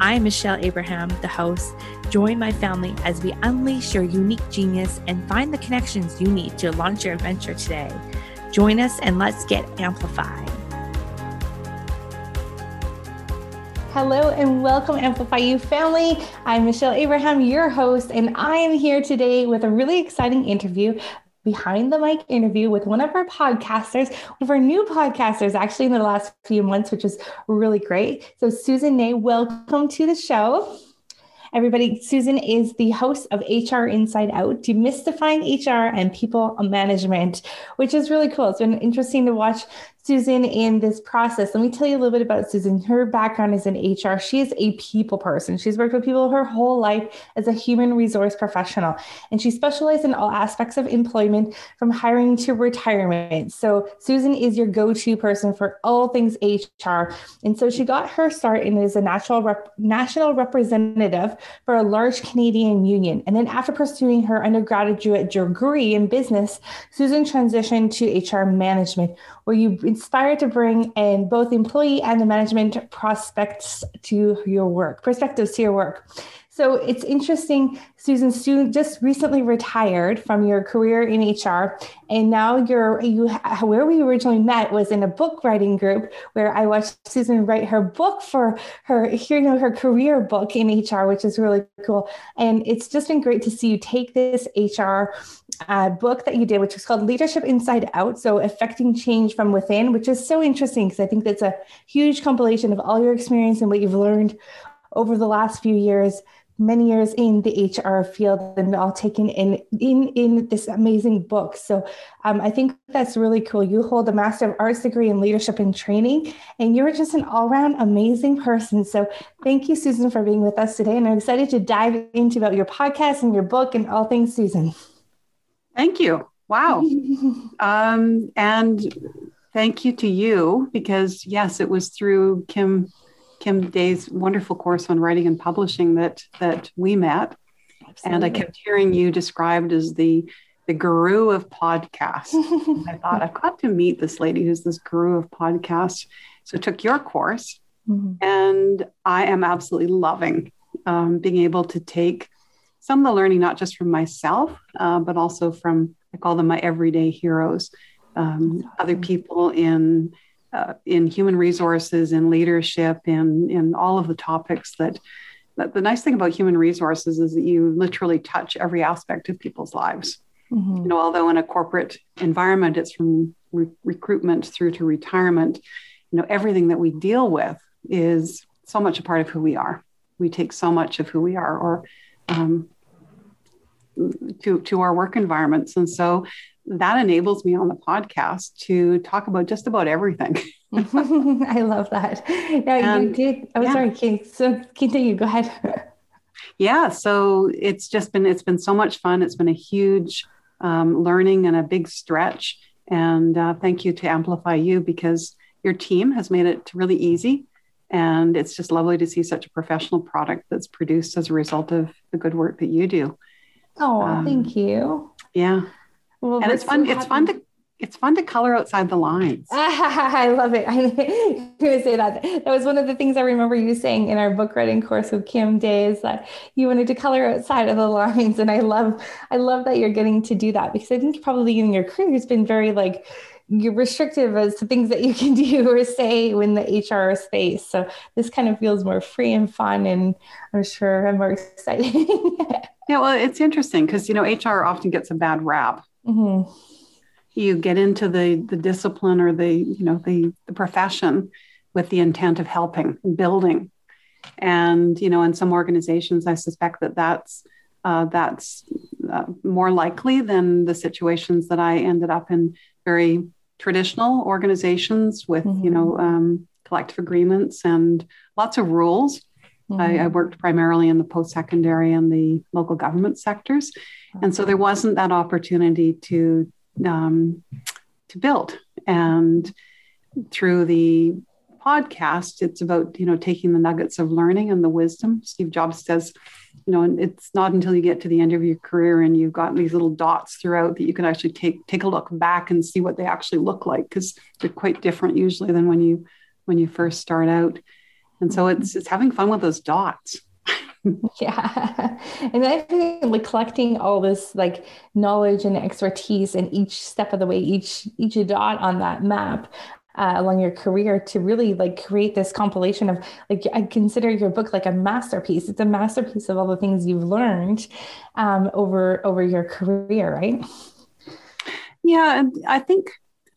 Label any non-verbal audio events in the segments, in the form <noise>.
I'm Michelle Abraham, the host. Join my family as we unleash your unique genius and find the connections you need to launch your adventure today. Join us and let's get amplified. Hello and welcome, Amplify You family. I'm Michelle Abraham, your host, and I am here today with a really exciting interview behind the mic interview with one of our podcasters, one of our new podcasters, actually, in the last few months, which is really great. So, Susan Ney, welcome to the show. Everybody, Susan is the host of HR Inside Out, demystifying HR and people management, which is really cool. It's been interesting to watch Susan in this process. Let me tell you a little bit about Susan. Her background is in HR. She is a people person. She's worked with people her whole life as a human resource professional, and she specializes in all aspects of employment from hiring to retirement. So, Susan is your go to person for all things HR. And so, she got her start in as a national, rep- national representative for a large Canadian union. And then, after pursuing her undergraduate degree in business, Susan transitioned to HR management, where you inspired to bring in both employee and the management prospects to your work, perspectives to your work. So it's interesting, Susan. Stu just recently retired from your career in HR, and now you're you. Where we originally met was in a book writing group where I watched Susan write her book for her, you know, her career book in HR, which is really cool. And it's just been great to see you take this HR uh, book that you did, which is called Leadership Inside Out. So, effecting change from within, which is so interesting because I think that's a huge compilation of all your experience and what you've learned over the last few years many years in the HR field and all taken in in in this amazing book. So um, I think that's really cool. You hold a Master of Arts degree in Leadership and Training, and you're just an all-round amazing person. So thank you, Susan, for being with us today. And I'm excited to dive into about your podcast and your book and all things Susan. Thank you. Wow. <laughs> um, and thank you to you because yes, it was through Kim Kim Day's wonderful course on writing and publishing that that we met. Absolutely. And I kept hearing you described as the the guru of podcasts. <laughs> I thought I've got to meet this lady who's this guru of podcasts. So I took your course, mm-hmm. and I am absolutely loving um, being able to take some of the learning not just from myself, uh, but also from I call them my everyday heroes, um, other people in uh, in human resources, in leadership, in in all of the topics that. But the nice thing about human resources is that you literally touch every aspect of people's lives. Mm-hmm. You know, although in a corporate environment, it's from re- recruitment through to retirement. You know, everything that we deal with is so much a part of who we are. We take so much of who we are, or um, to to our work environments, and so that enables me on the podcast to talk about just about everything. <laughs> <laughs> I love that. Yeah, you did. Oh, yeah. sorry, Kate. So continue. Go ahead. yeah. So it's just been it's been so much fun. It's been a huge um, learning and a big stretch. And uh, thank you to Amplify You because your team has made it really easy. And it's just lovely to see such a professional product that's produced as a result of the good work that you do. Oh, um, thank you. Yeah. Well, and it's fun. It's fun to it's fun to color outside the lines. <laughs> I love it. I'm going to say that. That was one of the things I remember you saying in our book writing course with Kim Day is that you wanted to color outside of the <laughs> lines. And I love, I love that you're getting to do that because I think probably in your career has been very like you're restrictive as to things that you <laughs> can do or say in the HR space. So this kind of feels more free and fun, and I'm sure I'm more <laughs> excited. yeah, well, it's interesting because you know HR often gets a bad rap Mm-hmm. You get into the the discipline or the you know the the profession with the intent of helping and building, and you know in some organizations I suspect that that's uh, that's uh, more likely than the situations that I ended up in very traditional organizations with mm-hmm. you know um, collective agreements and lots of rules Mm-hmm. I, I, mm-hmm. worked primarily in the post secondary and the local government sectors. And so there wasn't that opportunity to um, to build. And through the podcast, it's about you know taking the nuggets of learning and the wisdom. Steve Jobs says, you know, and it's not until you get to the end of your career and you've got these little dots throughout that you can actually take take a look back and see what they actually look like because they're quite different usually than when you when you first start out. And so it's it's having fun with those dots. <laughs> yeah. And I think like collecting all this like knowledge and expertise in each step of the way, each each dot on that map. Uh, along your career to really like create this compilation of like I consider your book like a masterpiece. It's a masterpiece of all the things you've learned um, over over your career, right? Yeah, I think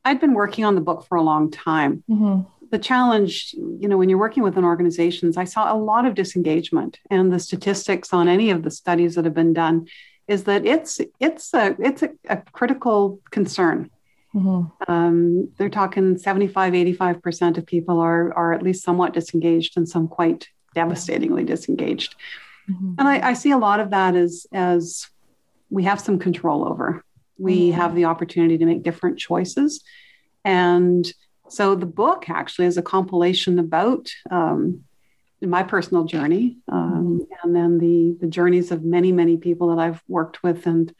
I'd been working on the book for a long time. Mm-hmm the challenge, you know, when you're working with an organizations, I saw a lot of disengagement, and the statistics on any of the studies that have been done is that it's it's a it's a, a critical concern. Mm-hmm. Um, they're talking 75, 85% of people are are at least somewhat disengaged and some quite devastatingly disengaged. Mm-hmm. And I, I, see a lot of that as as we have some control over. We mm-hmm. have the opportunity to make different choices. And so the book actually is a compilation about um, my personal journey, um, and then the the journeys of many many people that I've worked with and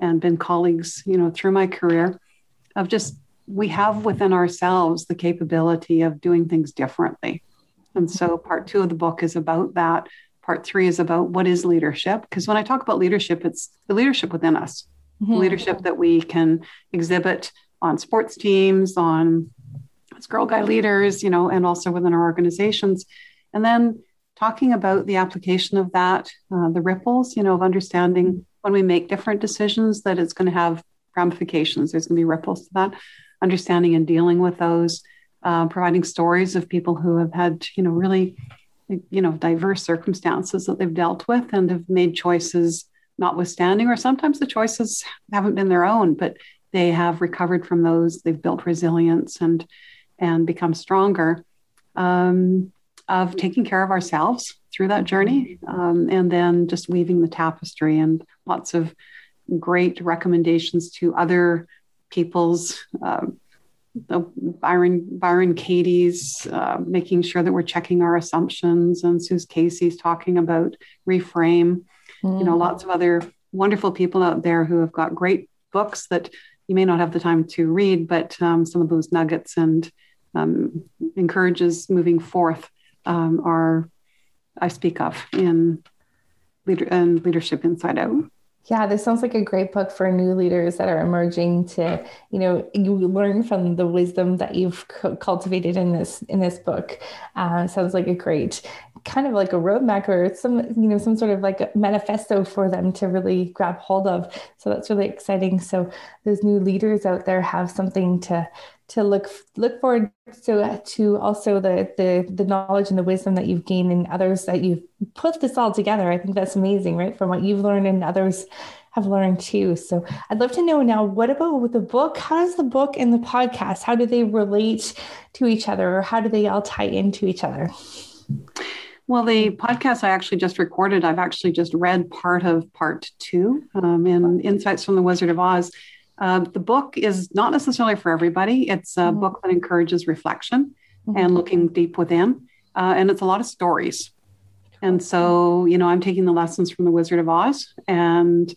and been colleagues, you know, through my career, of just we have within ourselves the capability of doing things differently. And so part two of the book is about that. Part three is about what is leadership. Because when I talk about leadership, it's the leadership within us, mm-hmm. leadership that we can exhibit on sports teams, on as Girl Guide leaders, you know, and also within our organizations. And then talking about the application of that, uh, the ripples, you know, of understanding when we make different decisions that it's going to have ramifications. There's going to be ripples to that, understanding and dealing with those, uh, providing stories of people who have had, you know, really, you know, diverse circumstances that they've dealt with and have made choices notwithstanding, or sometimes the choices haven't been their own, but they have recovered from those. They've built resilience and and become stronger um, of taking care of ourselves through that journey um, and then just weaving the tapestry and lots of great recommendations to other people's uh, Byron Byron Katie's uh, making sure that we're checking our assumptions and Suze Casey's talking about reframe mm. you know mm. lots of other wonderful people out there who have got great books that you may not have the time to read but um, some of those nuggets and um, encourages moving forth um, are I speak of in leader and leadership inside out. Yeah, this sounds like a great book for new leaders that are emerging to, you know, you learn from the wisdom that you've cultivated in this in this book. Uh, sounds like a great kind of like a roadmap or some, you know, some sort of like a manifesto for them to really grab hold of. So that's really exciting. So those new leaders out there have something to to look look forward to to also the the the knowledge and the wisdom that you've gained and others that you've put this all together. I think that's amazing, right? From what you've learned and others have learned too. So I'd love to know now, what about with the book? How does the book and the podcast, how do they relate to each other or how do they all tie into each other? Well, the podcast I actually just recorded, I've actually just read part of part two um, in Insights from the Wizard of Oz. Uh, the book is not necessarily for everybody. It's a mm-hmm. book that encourages reflection mm-hmm. and looking deep within, uh, and it's a lot of stories. And so, you know, I'm taking the lessons from the Wizard of Oz, and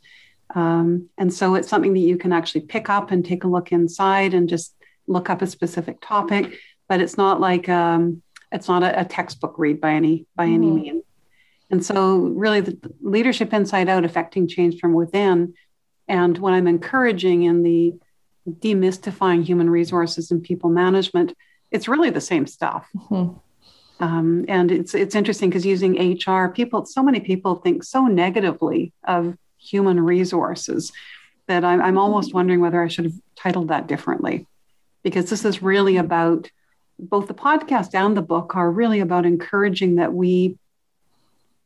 um, and so it's something that you can actually pick up and take a look inside and just look up a specific topic. But it's not like um, it's not a, a, textbook read by any by mm-hmm. any means. And so, really, the leadership inside out, effecting change from within, and when I'm encouraging in the demystifying human resources and people management, it's really the same stuff. Mm-hmm. Um, and it's it's interesting because using HR, people, so many people think so negatively of human resources that I'm, I'm almost wondering whether I should have titled that differently, because this is really about both the podcast and the book are really about encouraging that we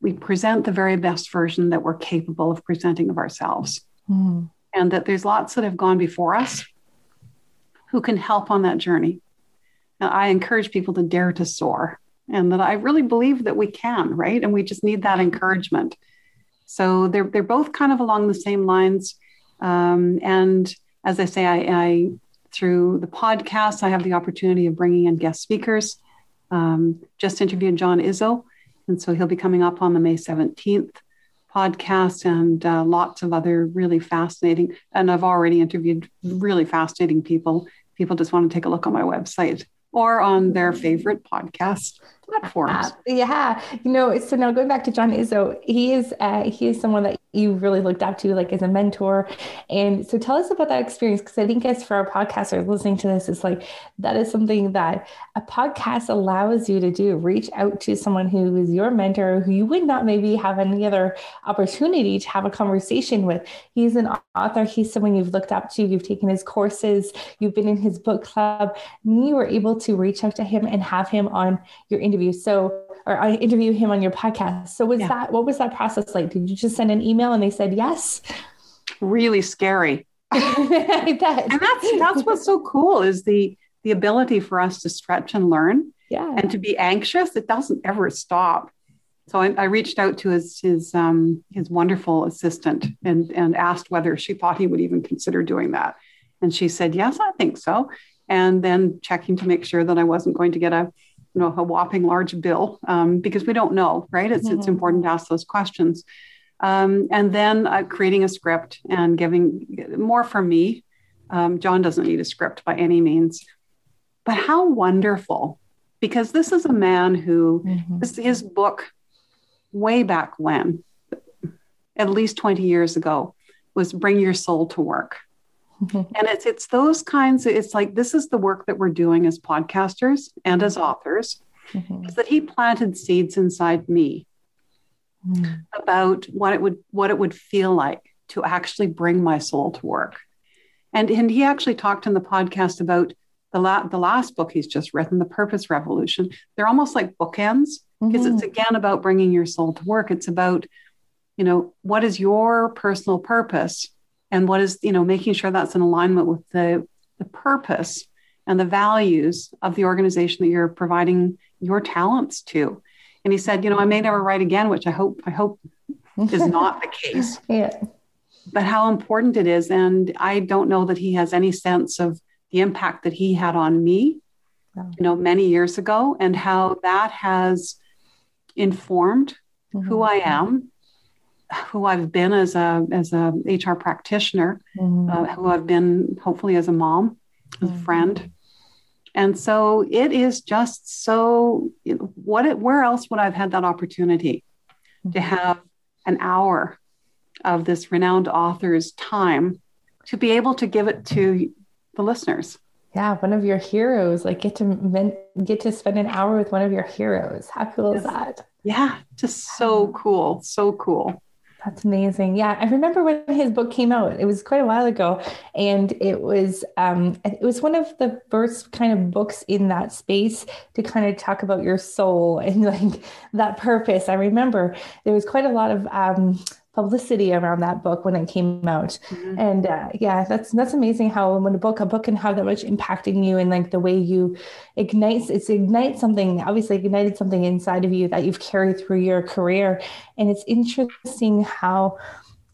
we present the very best version that we're capable of presenting of ourselves mm. and that there's lots that have gone before us who can help on that journey. Now, I encourage people to dare to soar and that I really believe that we can, right? And we just need that encouragement. So they're they're both kind of along the same lines. Um, and as I say, I, I, through the podcast, I have the opportunity of bringing in guest speakers. Um, just interviewed John Izzo, and so he'll be coming up on the May seventeenth podcast, and uh, lots of other really fascinating. And I've already interviewed really fascinating people. People just want to take a look on my website or on their favorite podcast platforms. Uh, yeah, you know. So now going back to John Izzo, he is uh, he is someone that you really looked up to, like as a mentor. And so tell us about that experience, because I think as for our podcasters listening to this, it's like that is something that a podcast allows you to do. Reach out to someone who is your mentor, who you would not maybe have any other opportunity to have a conversation with. He's an author. He's someone you've looked up to. You've taken his courses. You've been in his book club. And you were able to reach out to him and have him on your interview. So, or I interview him on your podcast. So, was yeah. that what was that process like? Did you just send an email and they said yes? Really scary. <laughs> And that's that's what's so cool is the the ability for us to stretch and learn. Yeah. And to be anxious, it doesn't ever stop. So I, I reached out to his his um, his wonderful assistant and and asked whether she thought he would even consider doing that, and she said yes, I think so. And then checking to make sure that I wasn't going to get a you know a whopping large bill um, because we don't know right it's, mm-hmm. it's important to ask those questions um, and then uh, creating a script and giving more for me um, john doesn't need a script by any means but how wonderful because this is a man who mm-hmm. this, his book way back when at least 20 years ago was bring your soul to work Mm-hmm. And it's it's those kinds of, it's like this is the work that we're doing as podcasters and as authors mm-hmm. is that he planted seeds inside me mm. about what it would what it would feel like to actually bring my soul to work. And and he actually talked in the podcast about the la- the last book he's just written, The Purpose Revolution. They're almost like bookends because mm-hmm. it's again about bringing your soul to work. It's about you know what is your personal purpose and what is you know making sure that's in alignment with the the purpose and the values of the organization that you're providing your talents to. And he said you know i may never write again which i hope i hope is <laughs> not the case. Yeah. But how important it is and i don't know that he has any sense of the impact that he had on me you know many years ago and how that has informed mm-hmm. who i am who I've been as a as a HR practitioner, mm-hmm. uh, who I've been hopefully as a mom, as a mm-hmm. friend, and so it is just so. You know, what it, where else would I've had that opportunity mm-hmm. to have an hour of this renowned author's time to be able to give it to the listeners? Yeah, one of your heroes. Like get to get to spend an hour with one of your heroes. How cool yes. is that? Yeah, just so cool, so cool. That's amazing. Yeah, I remember when his book came out. It was quite a while ago, and it was um, it was one of the first kind of books in that space to kind of talk about your soul <laughs> and like that purpose. I remember there was quite a lot of um, publicity around that book when it came out mm-hmm. and uh, yeah that's that's amazing how when a book a book can have that much impacting you and like the way you ignites it's ignites something obviously ignited something inside of you that you've carried through your career and it's interesting how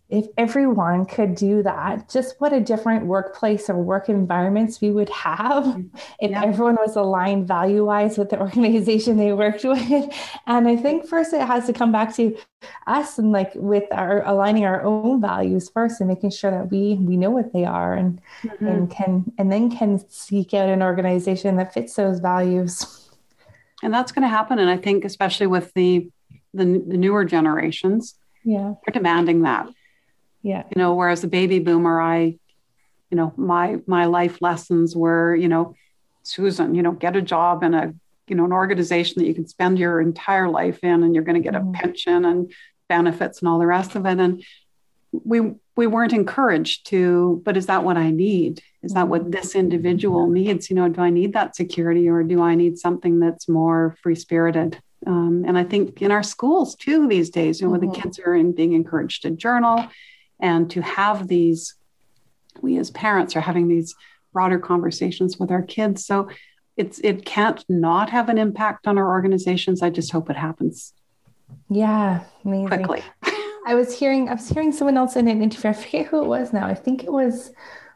if everyone could do that, just what a different workplace or work environments we would have mm-hmm. if yeah. everyone was aligned value wise with the <laughs> organization they worked with. And I think first it has to come back to us and like with our aligning our own values first and making sure that we we know what they are and mm-hmm. and can and then can seek out an organization that fits those values. And that's going to happen. And I think especially with the the, the newer generations, yeah, they're demanding that yeah. You know, whereas a baby boomer, I, you know, my my life lessons were, you know, Susan, you know, get a job in a, you know, an organization that you can spend your entire life in and you're going to get mm-hmm. a pension and benefits and all the rest of it. And we we weren't encouraged to, but is that what I need? Is that what this individual needs? You know, do I need that security or do I need something that's more free spirited? Um, and I think in our schools too these days, you know, mm-hmm. the kids are in, being encouraged to journal and to have these we as parents are having these broader conversations with our kids so it's it can't not have an impact on our organizations. I just hope it happens. Yeah, amazing. Quickly. I was hearing I was hearing someone else in an interview. I forget who it was now. I think it was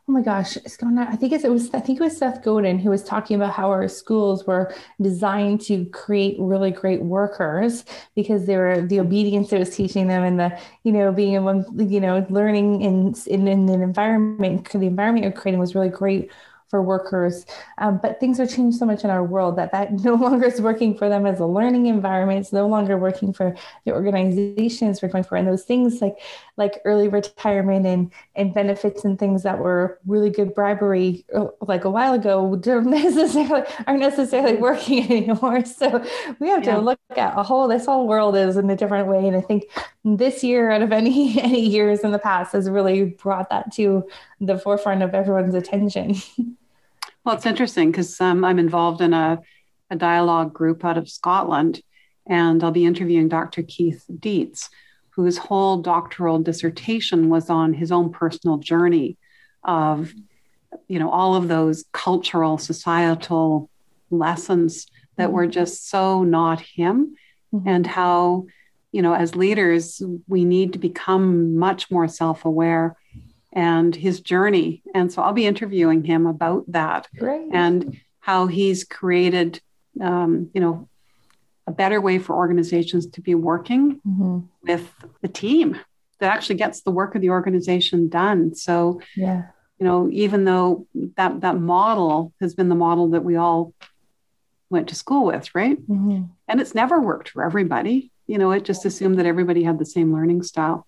oh my gosh, it's gone. I think it was I think it was Seth Godin who was talking about how our schools were designed to create really great workers because they were the obedience it was teaching them and the you know being able you know learning in in, in an environment the environment you're creating was really great for workers. Um, but things are changed so much in our world that that <laughs> no longer is working for them as a learning environment. It's no longer working for the organizations we're going for. And those things like like early retirement and and benefits and things that were really good bribery uh, like a while ago <laughs> don't necessarily aren't necessarily working <laughs> anymore. So we have to yeah. look at a whole this whole world is in a different way. And I think this year out of any any years in the past has really brought that to the forefront of everyone's attention. Well, it's interesting because um, I'm involved in a, a dialogue group out of Scotland, and I'll be interviewing Dr. Keith Dietz, whose whole doctoral dissertation was on his own personal journey of, you know, all of those cultural, societal lessons that mm-hmm. were just so not him, mm-hmm. and how, you know, as leaders, we need to become much more self aware and his journey. And so I'll be interviewing him about that Great. and how he's created, um, you know, a better way for organizations to be working mm-hmm. with the team that actually gets the work of the organization done. So, yeah. you know, even though that that model has been the model that we all went to school with, right? Mm-hmm. And it's never worked for everybody. You know, it just assumed that everybody had the same learning style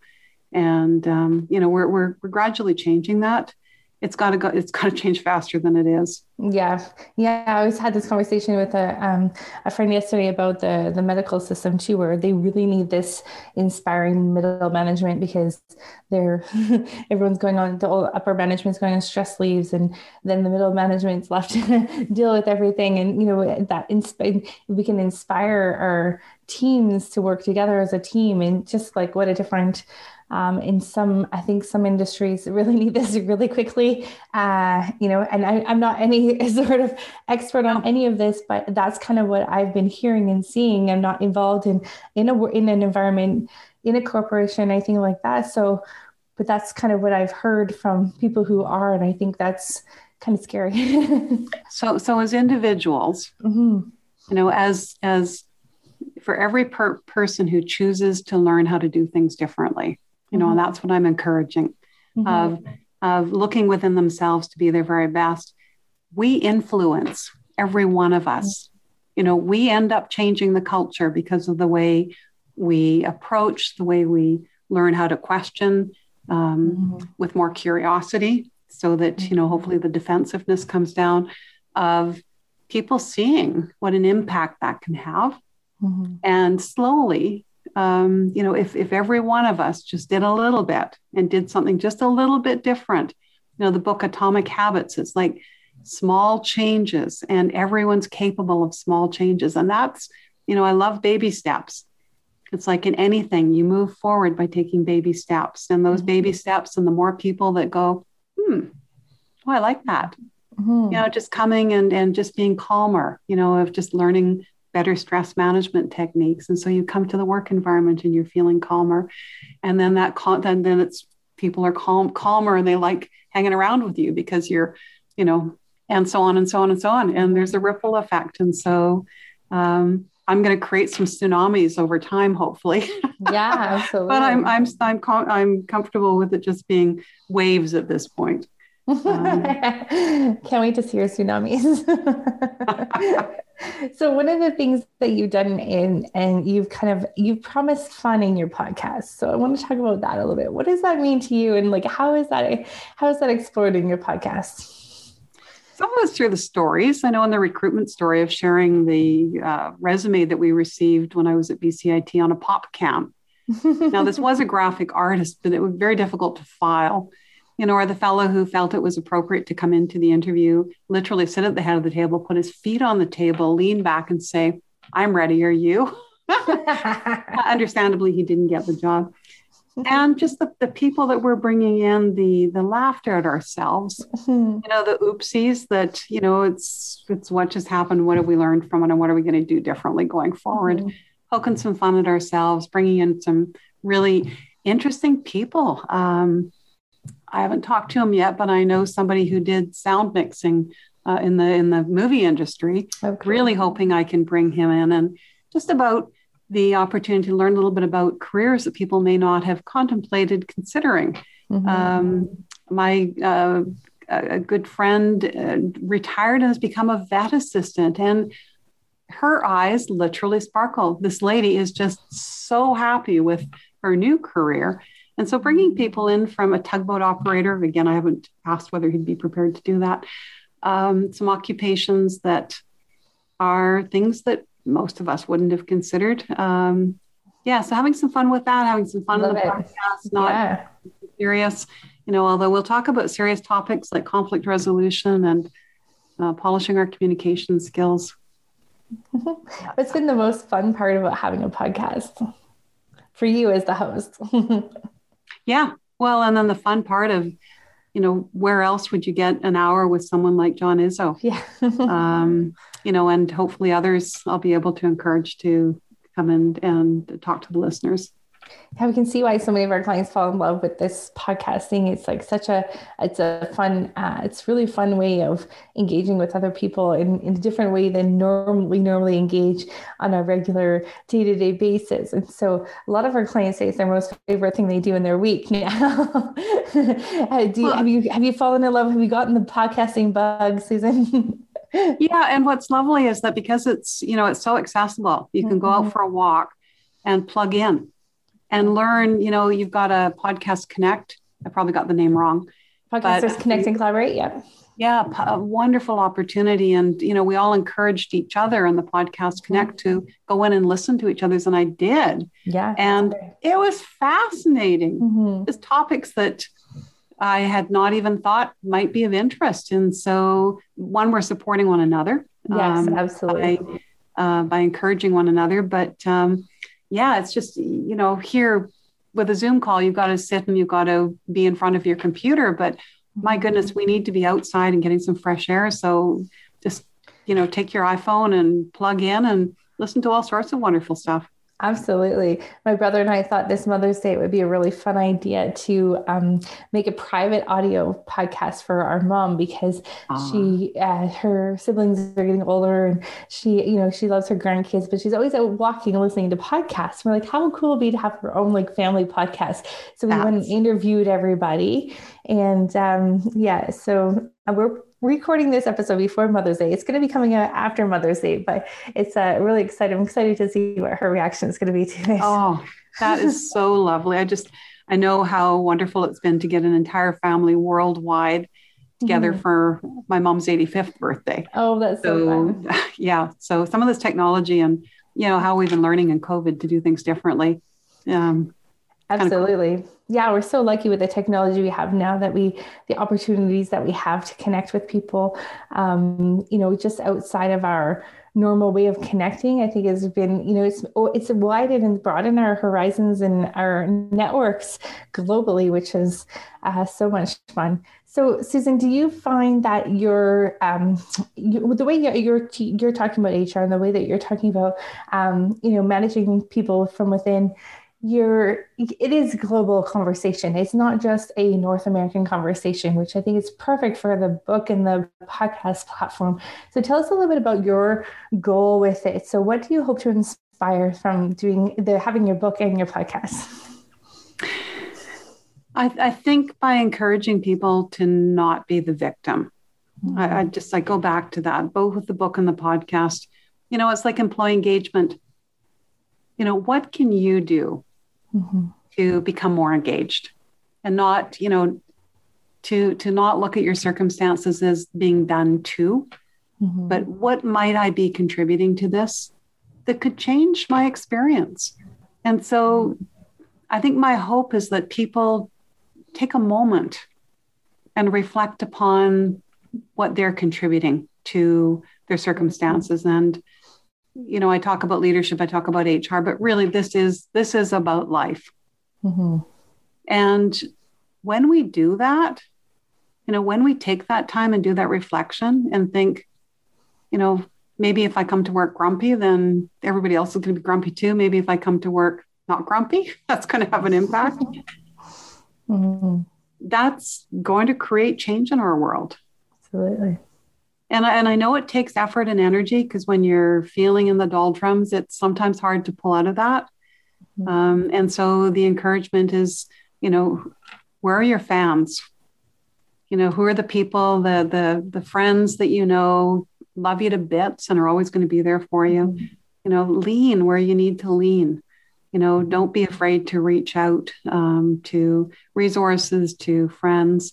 and um, you know we're, we're we're gradually changing that. It's got to go it's got to change faster than it is. Yeah. Yeah i always had this conversation with a, um, a friend yesterday about the the medical system too where they really need this inspiring middle management because they're <laughs> everyone's going on the upper management's going on stress leaves and then the middle management's <laughs> left to deal with everything. And you know that insp- we can inspire our teams to work together as a team and just like what a different um, in some, I think some industries really <laughs> need this really quickly. Uh, you know, and I, I'm not any <laughs> sort of expert on any of this, but that's kind of what I've been hearing and seeing. I'm not involved in in a in an environment in a corporation, anything like that. So, but that's kind of what I've heard from people who are, and I think that's kind of scary. <laughs> so, so as individuals, mm-hmm. you know, as as for every per- person who chooses to learn how to do things differently you know, mm-hmm. and that's what I'm encouraging mm-hmm. of, of looking within themselves to be their very best. We influence every one of us. You know, we end up changing the culture because of the way we approach, the way we learn how to question um, mm-hmm. with more curiosity, so that, you know, hopefully the defensiveness comes down of people seeing what an impact that can have. Mm-hmm. And slowly um, you know, if, if every one of us just did a little bit and did something just a little bit different, you know, the book Atomic Habits it's like small changes and everyone's capable of small changes. And that's, you know, I love baby steps. It's like in anything, you move forward by taking baby steps. And those mm-hmm. baby steps, and the more people that go, hmm, oh, I like that. Mm-hmm. You know, just coming and, and just being calmer, you know, of just learning better stress management techniques. And so you come to the work environment and you're feeling calmer. And then that cal- then, then it's people are calm, calmer and they like hanging around with you because you're, you know, and so on and so on and so on. And there's a ripple effect. And so um, I'm going to create some tsunamis over time, hopefully. <laughs> Yeah, absolutely. but I'm I'm I'm com- I'm comfortable with it just being waves at this point. <laughs> Um, Can't wait to see your tsunamis. <laughs> <laughs> so one of the things that you've done in and you've kind of you've promised fun in your podcast. So i want to talk about that a little bit. What does that mean to you? And like how is that how is that explored in your podcast? Some of it's through the stories. I know in the recruitment story of sharing the uh, resume that we received when i was at bcit on a pop cam <laughs> now this was a graphic artist but it was very difficult to file you know, or the fellow who felt it was appropriate to come into the interview, literally sit at the head of the table, put his feet on the table, lean back and say, I'm ready. Are you? <laughs> <laughs> Understandably, he didn't get the job. and just the, the people that we're bringing in the the laughter at ourselves mm-hmm. you know the oopsies that you know it's it's what just happened what have we learned from it and what are we going to do differently going forward mm-hmm. poking some fun at ourselves bringing in some really interesting people um, i haven't talked to him yet but i know somebody who did sound mixing uh, in the in the movie industry okay. really hoping i can bring him in and just about the opportunity to learn a little bit about careers that people may not have contemplated considering. Mm-hmm. Um, my uh, a good friend uh, retired and has become a vet assistant, and her eyes literally sparkle. This lady is just so happy with her new career. And so, bringing people in from a tugboat operator, again, I haven't asked whether he'd be prepared to do that, um, some occupations that are things that most of us wouldn't have considered. Um, yeah, so having some fun with that, having some fun Love with the it. podcast, not yeah. serious, you know, although we'll talk about serious topics like conflict resolution and uh, polishing our communication skills. <laughs> What's been the most fun part about having a podcast for you as the host? <laughs> yeah, well, and then the fun part of you know, where else would you get an hour with someone like John Izzo? <laughs> Yeah. um, you know, and hopefully others I'll be able to encourage to come in and talk to the listeners yeah, we can see why so many of our clients fall in love with this podcasting. It's like such a, it's a fun, uh, it's really fun way of engaging with other people in, in a different way than normally normally engage on a regular day to day basis. And so a lot of our clients say it's their most favorite thing they do in their week <laughs> now. Uh, do you, have you have you fallen in love? Have you gotten the podcasting bug, Susan? <laughs> yeah, and what's lovely is that because it's you know it's so accessible, you can go out mm-hmm. for a walk and plug in and learn. You know, you've got a podcast connect. I probably got the name wrong. Podcasters connect and collaborate. Yeah. Yeah, a wonderful opportunity. And, you know, we all encouraged each other in the podcast connect mm-hmm. to go in and listen to each other's. And I did. Yeah. And it was fascinating. Mm-hmm. It's topics that I had not even thought might be of interest. And so, one, we're supporting one another. Yes, um, absolutely. By, uh, by encouraging one another. But um, yeah, it's just, you know, here with a Zoom call, you've got to sit and you've got to be in front of your computer. But my goodness, we need to be outside and getting some fresh air. So just, you know, take your iPhone and plug in and listen to all sorts of wonderful stuff. Absolutely. My brother and I thought this Mother's Day it would be a really fun idea to um, make a private audio podcast for our mom because she, uh, her siblings are getting older and she, you know, she loves her grandkids, but she's always out walking and listening to podcasts. We're like, how cool would it be to have her own like family podcast? So we That's... went and interviewed everybody. And um, yeah, so uh, we're recording this episode before Mother's Day. It's going to be coming out after Mother's Day, but it's uh, really exciting. I'm excited to see what her reaction is going to be to this. Oh, that is <laughs> so lovely. I just, I know how wonderful it's been to get an entire family worldwide together mm-hmm. for my mom's 85th birthday. Oh, that's so, so <laughs> Yeah. So some of this technology and, you know, how we've been learning in COVID to do things differently. Um, Absolutely. Cool. Yeah, we're so lucky with the technology we have now that we, the opportunities that we have to connect with people, um, you know, just outside of our normal way of connecting, I think has been, you know, it's it's widened and broadened our horizons and our networks globally, which is uh, so much fun. So, Susan, do you find that you're um, you, the way you're, you're, you're talking about HR and the way that you're talking about um, you know managing people from within? You're it is global conversation. It's not just a north american conversation which i think is perfect for the book and the podcast platform. So tell us a little bit about your goal with it. So what do you hope to inspire from doing the having your book and your podcast? I, I think by encouraging people to not be the victim. Mm-hmm. I, I just i go back to that both with the book and the podcast. You know it's like employee engagement. You know what can you do mm-hmm. to become more engaged and not, you know, to to not look at your circumstances as being done to, mm-hmm. but what might I be contributing to this that could change my experience? And so I think my hope is that people take a moment and reflect upon what they're contributing to their circumstances and you know i talk about leadership i talk about hr but really this is this is about life mm-hmm. And when we do that, you know, when we take that time and do that reflection and think, you know, maybe if I come to work grumpy, then everybody else is going to be grumpy too. Maybe if I come to work not grumpy, <laughs> that's going to have an impact. Mm-hmm. That's going to create change in our world. Absolutely. And I, and I know it takes effort and energy because when you're feeling in the doldrums, it's sometimes hard to pull out of that. Mm-hmm. Um, and so the encouragement is, you know, where are your fans? You know, who are the people, the the the friends that you know love you to bits and are always going to be there for you. Mm-hmm. You know, lean where you need to lean. You know, don't be afraid to reach out um, to resources, to friends,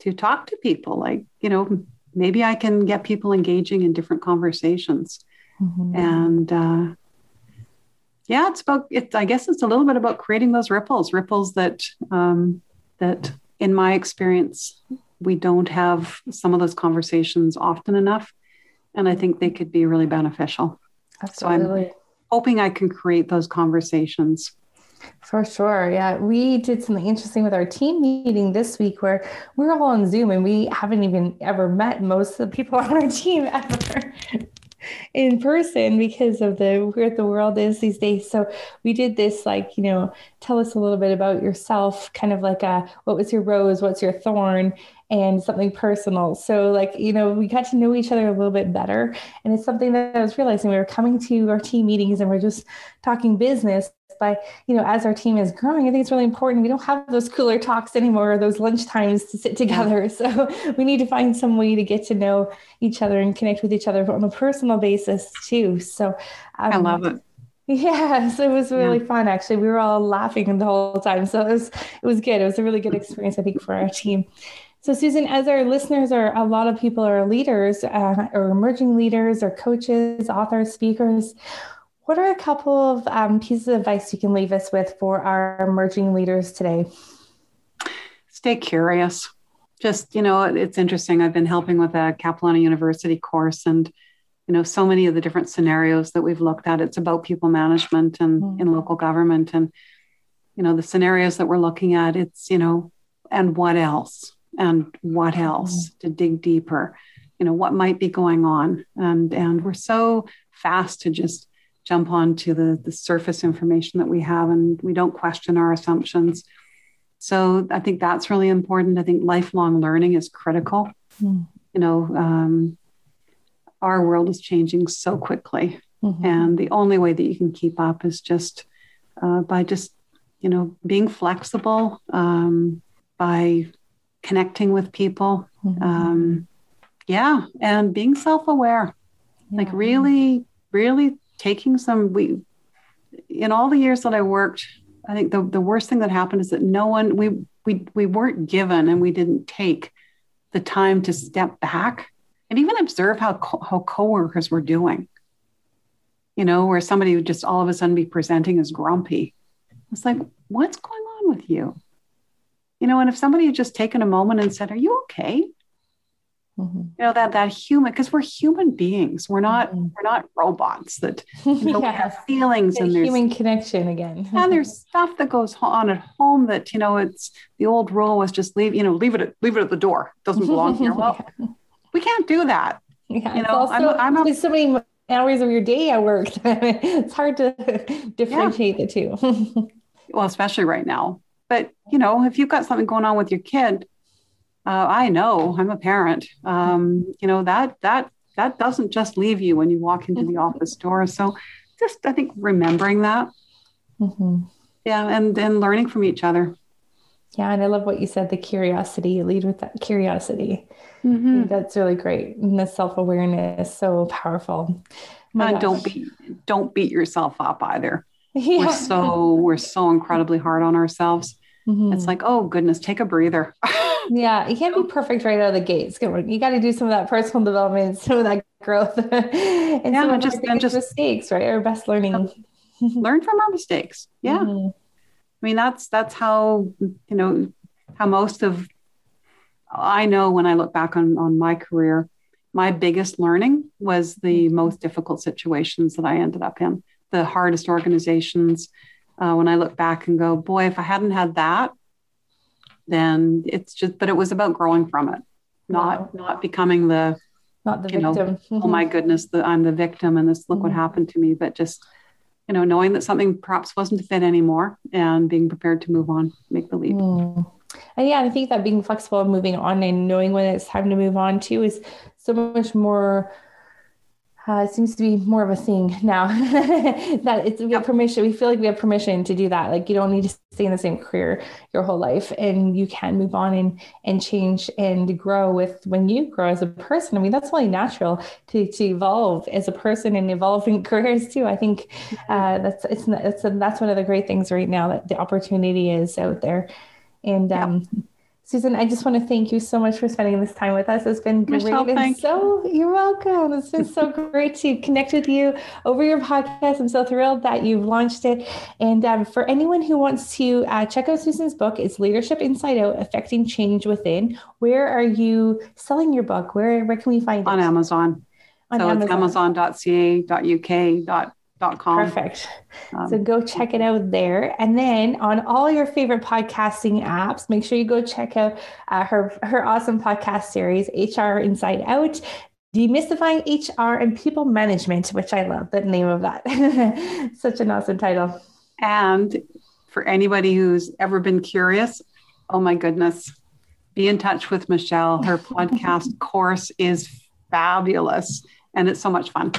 to talk to people. Like, you know, maybe I can get people engaging in different conversations. Mm-hmm. And uh, yeah, it's about it. I guess it's a little bit about creating those ripples, ripples that um, that, in my experience, we don't have some of those conversations often enough, and I think they could be really beneficial. Absolutely. So I'm hoping I can create those conversations. For sure. Yeah. We did something interesting with our team meeting this week where we we're all on Zoom and we haven't even ever met most of the people <laughs> on our team ever <laughs> in person because of the where the world is these days. So we did this like, you know, tell us a little bit about yourself, kind of like a what was your rose, what's your thorn, and something personal. So like, you know, we got to know each other a little bit better. And it's something that I was realizing we were coming to our team meetings and we're just talking business by, you know, as our team is growing, I think it's really important. We don't have those cooler talks anymore, or those lunch times to sit together. <laughs> So we need to find some way to get to know each other and connect with each other on a personal basis too. So um, I love it. Yes, <laughs> it was really yeah. fun. Actually, we were all laughing the whole time, so it was it was good. It was a really good experience, I think, for our team. So, Susan, as our listeners are a lot of people are leaders uh, or emerging leaders or coaches, authors, speakers, what are a couple of um, pieces of advice you can leave us with for our emerging leaders today? Stay curious. Just, you know, it's interesting. I've been helping with a Capilano University course and you know so many of the different scenarios that we've looked at it's about people management and mm-hmm. in local government and you know the scenarios that we're looking at it's you know and what else and what else mm-hmm. to dig deeper you know what might be going on and and we're so fast to just jump onto the, the surface information that we have and we don't question our assumptions. So I think that's really important. I think lifelong learning is critical. Mm. You know, um, our world is changing so quickly. Mm-hmm. And the only way that you can keep up is just uh, by just, you know, being flexible, um, by connecting with people. Mm-hmm. Um, yeah. And being self aware. Yeah. Like, really, really taking some we in all the years that I worked, I think the, the worst thing that happened is that no one we we we weren't given and we didn't take the time to step back and even observe how co- how coworkers were doing. You know, where somebody would just all of a sudden be presenting as grumpy. It's like, what's going on with you? You know, and if somebody had just taken a moment and said, "Are you okay?" Mm-hmm. You know that that human because we're human beings. We're not mm-hmm. we're not robots that <laughs> you know, yeah. have feelings and there's human connection again. <laughs> and there's stuff that goes on at home that you know it's the old rule was just leave you know leave it at, leave it at the door. It doesn't belong here. <laughs> Well, yeah. we can't do that. Yeah, you know, also, I'm, I'm a, so many hours of your day at work. it's hard to differentiate yeah. the two. well, especially right now. But you know, if you've got something going on with your kid uh, I know I'm a parent. Um, you know that that that doesn't just leave you when you walk into the office door. So just I think remembering that. Mm-hmm. Yeah, and and learning from each other. Yeah, and I love what you said. The curiosity, lead with that curiosity. Mm-hmm. That's really great. And the self awareness, is so powerful. Uh, don't beat don't beat yourself up either. <laughs> Yeah. We're so we're so incredibly hard on ourselves. Mm-hmm. It's like, oh goodness, take a breather. <laughs> yeah, you can't be perfect right out of the gates. You got to do some of that personal development, <laughs> some of that growth, and yeah, some just, and just mistakes, right? Our best learning. <laughs> learn from our mistakes. Yeah, mm-hmm. I mean that's that's how you know how most of I know when I look back on on my career, my biggest learning was the mm-hmm. most difficult situations that I ended up in, the hardest organizations uh, when I look back and go, boy, if I hadn't had that, then it's just but it was about growing from it not wow. not becoming the not the victim know, <laughs> oh my goodness the, i'm the victim and this look mm-hmm. what happened to me but just you know knowing that something perhaps wasn't a fit anymore and being prepared to move on make the leap mm. and yeah i think that being flexible and moving on and knowing when it's time to move on too is so much more uh, it seems to be more of a thing now <laughs> that it's we have permission. We feel like we have permission to do that. Like you don't need to stay in the same career your whole life, and you can move on and and change and grow with when you grow as a person. I mean, that's only natural to to evolve as a person and evolving <laughs> careers too. I think uh, that's it's that's that's one of the great things right now that the opportunity is out there, and um, Susan, I just want to thank you so much for spending this time with us. It's been great. Michelle, and so you. you're welcome. It's been so <laughs> great to connect with you over your podcast. I'm so thrilled that you've launched it. And um, for anyone who wants to uh, check out Susan's book, it's Leadership Inside Out: Effecting Change Within. Where are you selling your book? Where where can we find it? On Amazon. On so Amazon. it's amazon.ca.uk. Perfect. Um, so go check it out there. And then on all your favorite podcasting apps, make sure you go check out uh, her, her awesome podcast series, HR Inside Out. Demystifying HR and People Management, which I love the name of that. <laughs> Such an awesome title. And for anybody who's ever been curious, oh my goodness, be in touch with Michelle. Her <laughs> podcast course is fabulous and it's so much fun.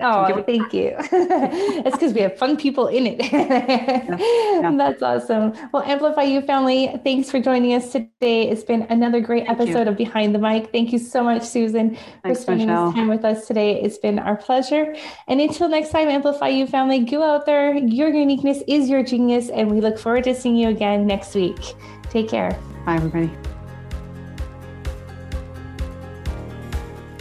Oh, thank you. <laughs> it's because we have fun people in it. yeah, yeah. That's awesome. Well, Amplify You family, thanks for joining us today. It's been another great thank episode you. of Behind the Mic. Thank you so much, Susan, thanks, for spending Michelle. this time with us today. It's been our pleasure. And until next time, Amplify You family, go out there. Your uniqueness is your genius. And we look forward to seeing you again next week. Take care. Bye, everybody.